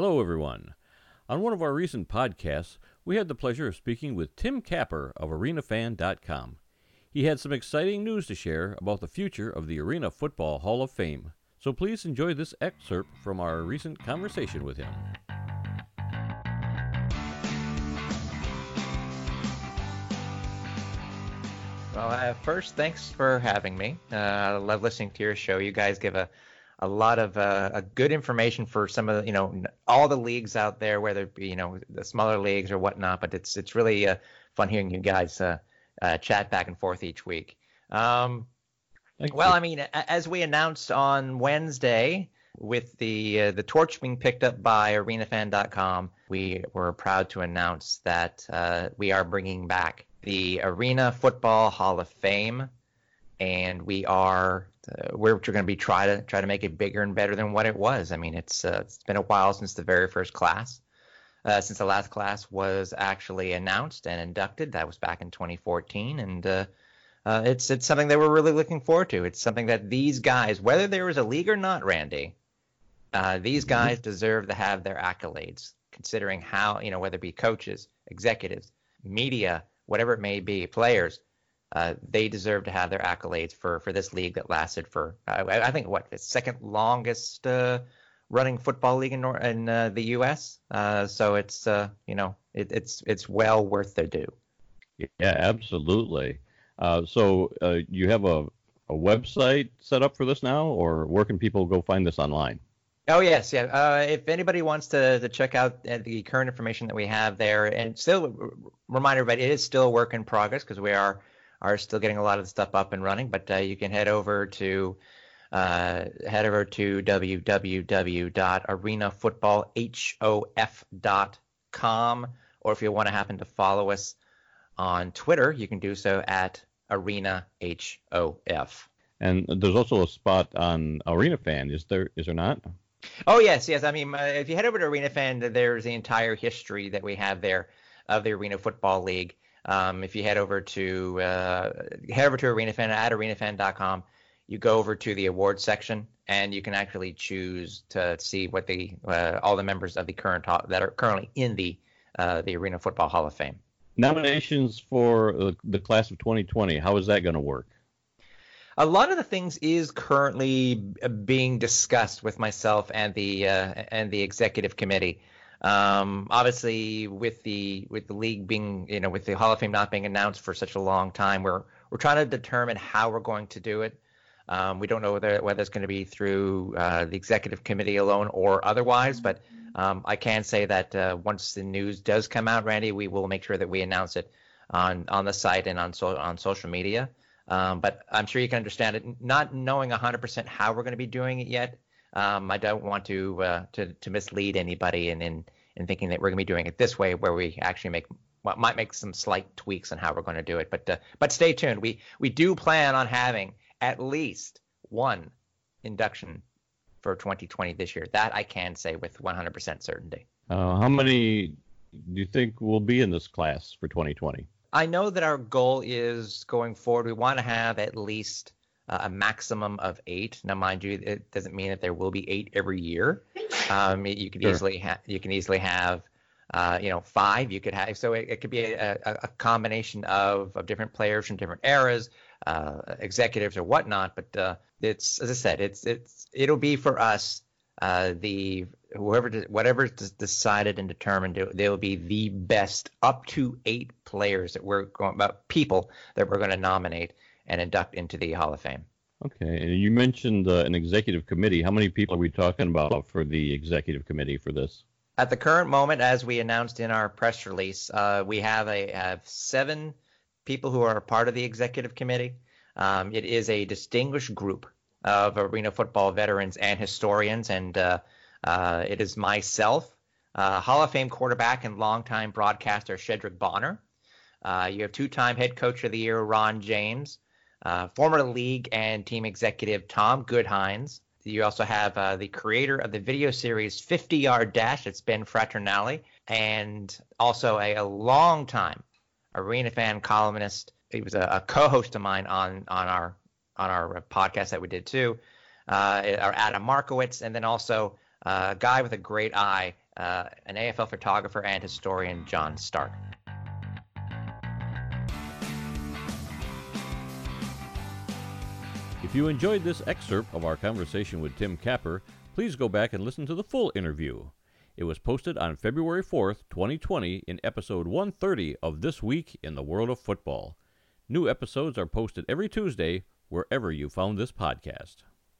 Hello, everyone. On one of our recent podcasts, we had the pleasure of speaking with Tim Capper of ArenaFan.com. He had some exciting news to share about the future of the Arena Football Hall of Fame. So please enjoy this excerpt from our recent conversation with him. Well, uh, first, thanks for having me. Uh, I love listening to your show. You guys give a a lot of uh, a good information for some of the, you know all the leagues out there, whether it be you know the smaller leagues or whatnot. But it's it's really uh, fun hearing you guys uh, uh chat back and forth each week. Um, well. I mean, as we announced on Wednesday, with the uh, the torch being picked up by ArenaFan.com, we were proud to announce that uh, we are bringing back the Arena Football Hall of Fame, and we are uh, we're, going to be try to try to make it bigger and better than what it was. I mean, it's uh, it's been a while since the very first class, uh, since the last class was actually announced and inducted. That was back in 2014, and uh, uh, it's it's something that we're really looking forward to. It's something that these guys, whether there was a league or not, Randy, uh, these mm-hmm. guys deserve to have their accolades, considering how you know whether it be coaches, executives, media, whatever it may be, players uh, they deserve to have their accolades for for this league that lasted for uh, I think what the second longest uh, running football league in, in uh, the U.S. Uh, so it's uh, you know it, it's it's well worth their due. Yeah, absolutely. so you have a a website set up for this now, or where can people go find this online? Oh yes, yeah. if anybody wants to, to check out the current information that we have there, and still remind everybody, it is still a work in progress because we are are still getting a lot of the stuff up and running. But uh, you can head over to uh, head over to www.arenafootballhof.com, or if you want to happen to follow us on Twitter, you can do so at ArenaHOF. And there's also a spot on Arena Fan, is there? Is there not? Oh yes, yes. I mean, uh, if you head over to Arena Fan, there's the entire history that we have there of the Arena Football League. Um, if you head over to uh, head over to ArenaFan at arenafan.com, you go over to the awards section and you can actually choose to see what the uh, all the members of the current that are currently in the uh, the Arena Football Hall of Fame. Nominations for the class of 2020. How is that going to work? A lot of the things is currently being discussed with myself and the uh, and the executive committee. Um, obviously, with the with the league being, you know, with the Hall of Fame not being announced for such a long time, we're we're trying to determine how we're going to do it. Um, we don't know whether whether it's going to be through uh, the executive committee alone or otherwise, but um, I can say that uh, once the news does come out, Randy, we will make sure that we announce it on on the site and on so, on social media. Um, but I'm sure you can understand it. Not knowing 100% how we're going to be doing it yet, um, I don't want to, uh, to to mislead anybody in, in in thinking that we're going to be doing it this way, where we actually make well, might make some slight tweaks on how we're going to do it. But uh, but stay tuned. We we do plan on having at least one induction for 2020 this year. That I can say with 100% certainty. Uh, how many do you think will be in this class for 2020? I know that our goal is going forward. We want to have at least uh, a maximum of eight. Now, mind you, it doesn't mean that there will be eight every year. Um, you could sure. easily ha- you can easily have uh, you know five. You could have so it, it could be a, a, combination of, of different players from different eras, uh, executives or whatnot. But uh, it's as I said, it's it's it'll be for us. Uh, the whoever whatever is decided and determined, they will be the best up to eight players that we're going about people that we're going to nominate and induct into the Hall of Fame. Okay, and you mentioned uh, an executive committee. How many people are we talking about for the executive committee for this? At the current moment, as we announced in our press release, uh, we have a have seven people who are part of the executive committee. Um, it is a distinguished group of arena football veterans and historians, and uh, uh it is myself, uh, Hall of Fame quarterback and longtime broadcaster Sherdrick Bonner. Uh, you have two-time head coach of the year Ron James. Uh, former league and team executive Tom Goodhines. You also have uh, the creator of the video series 50 Yard Dash, it's Ben Fraternale, and also a, a long time arena fan columnist. He was a, a, co-host of mine on on our on our podcast that we did too. Uh, Adam Markowitz, and then also a guy with a great eye, uh, an AFL photographer and historian, John Stark. If you enjoyed this excerpt of our conversation with Tim Capper, please go back and listen to the full interview. It was posted on February 4th, 2020, in episode 130 of This Week in the World of Football. New episodes are posted every Tuesday wherever you found this podcast.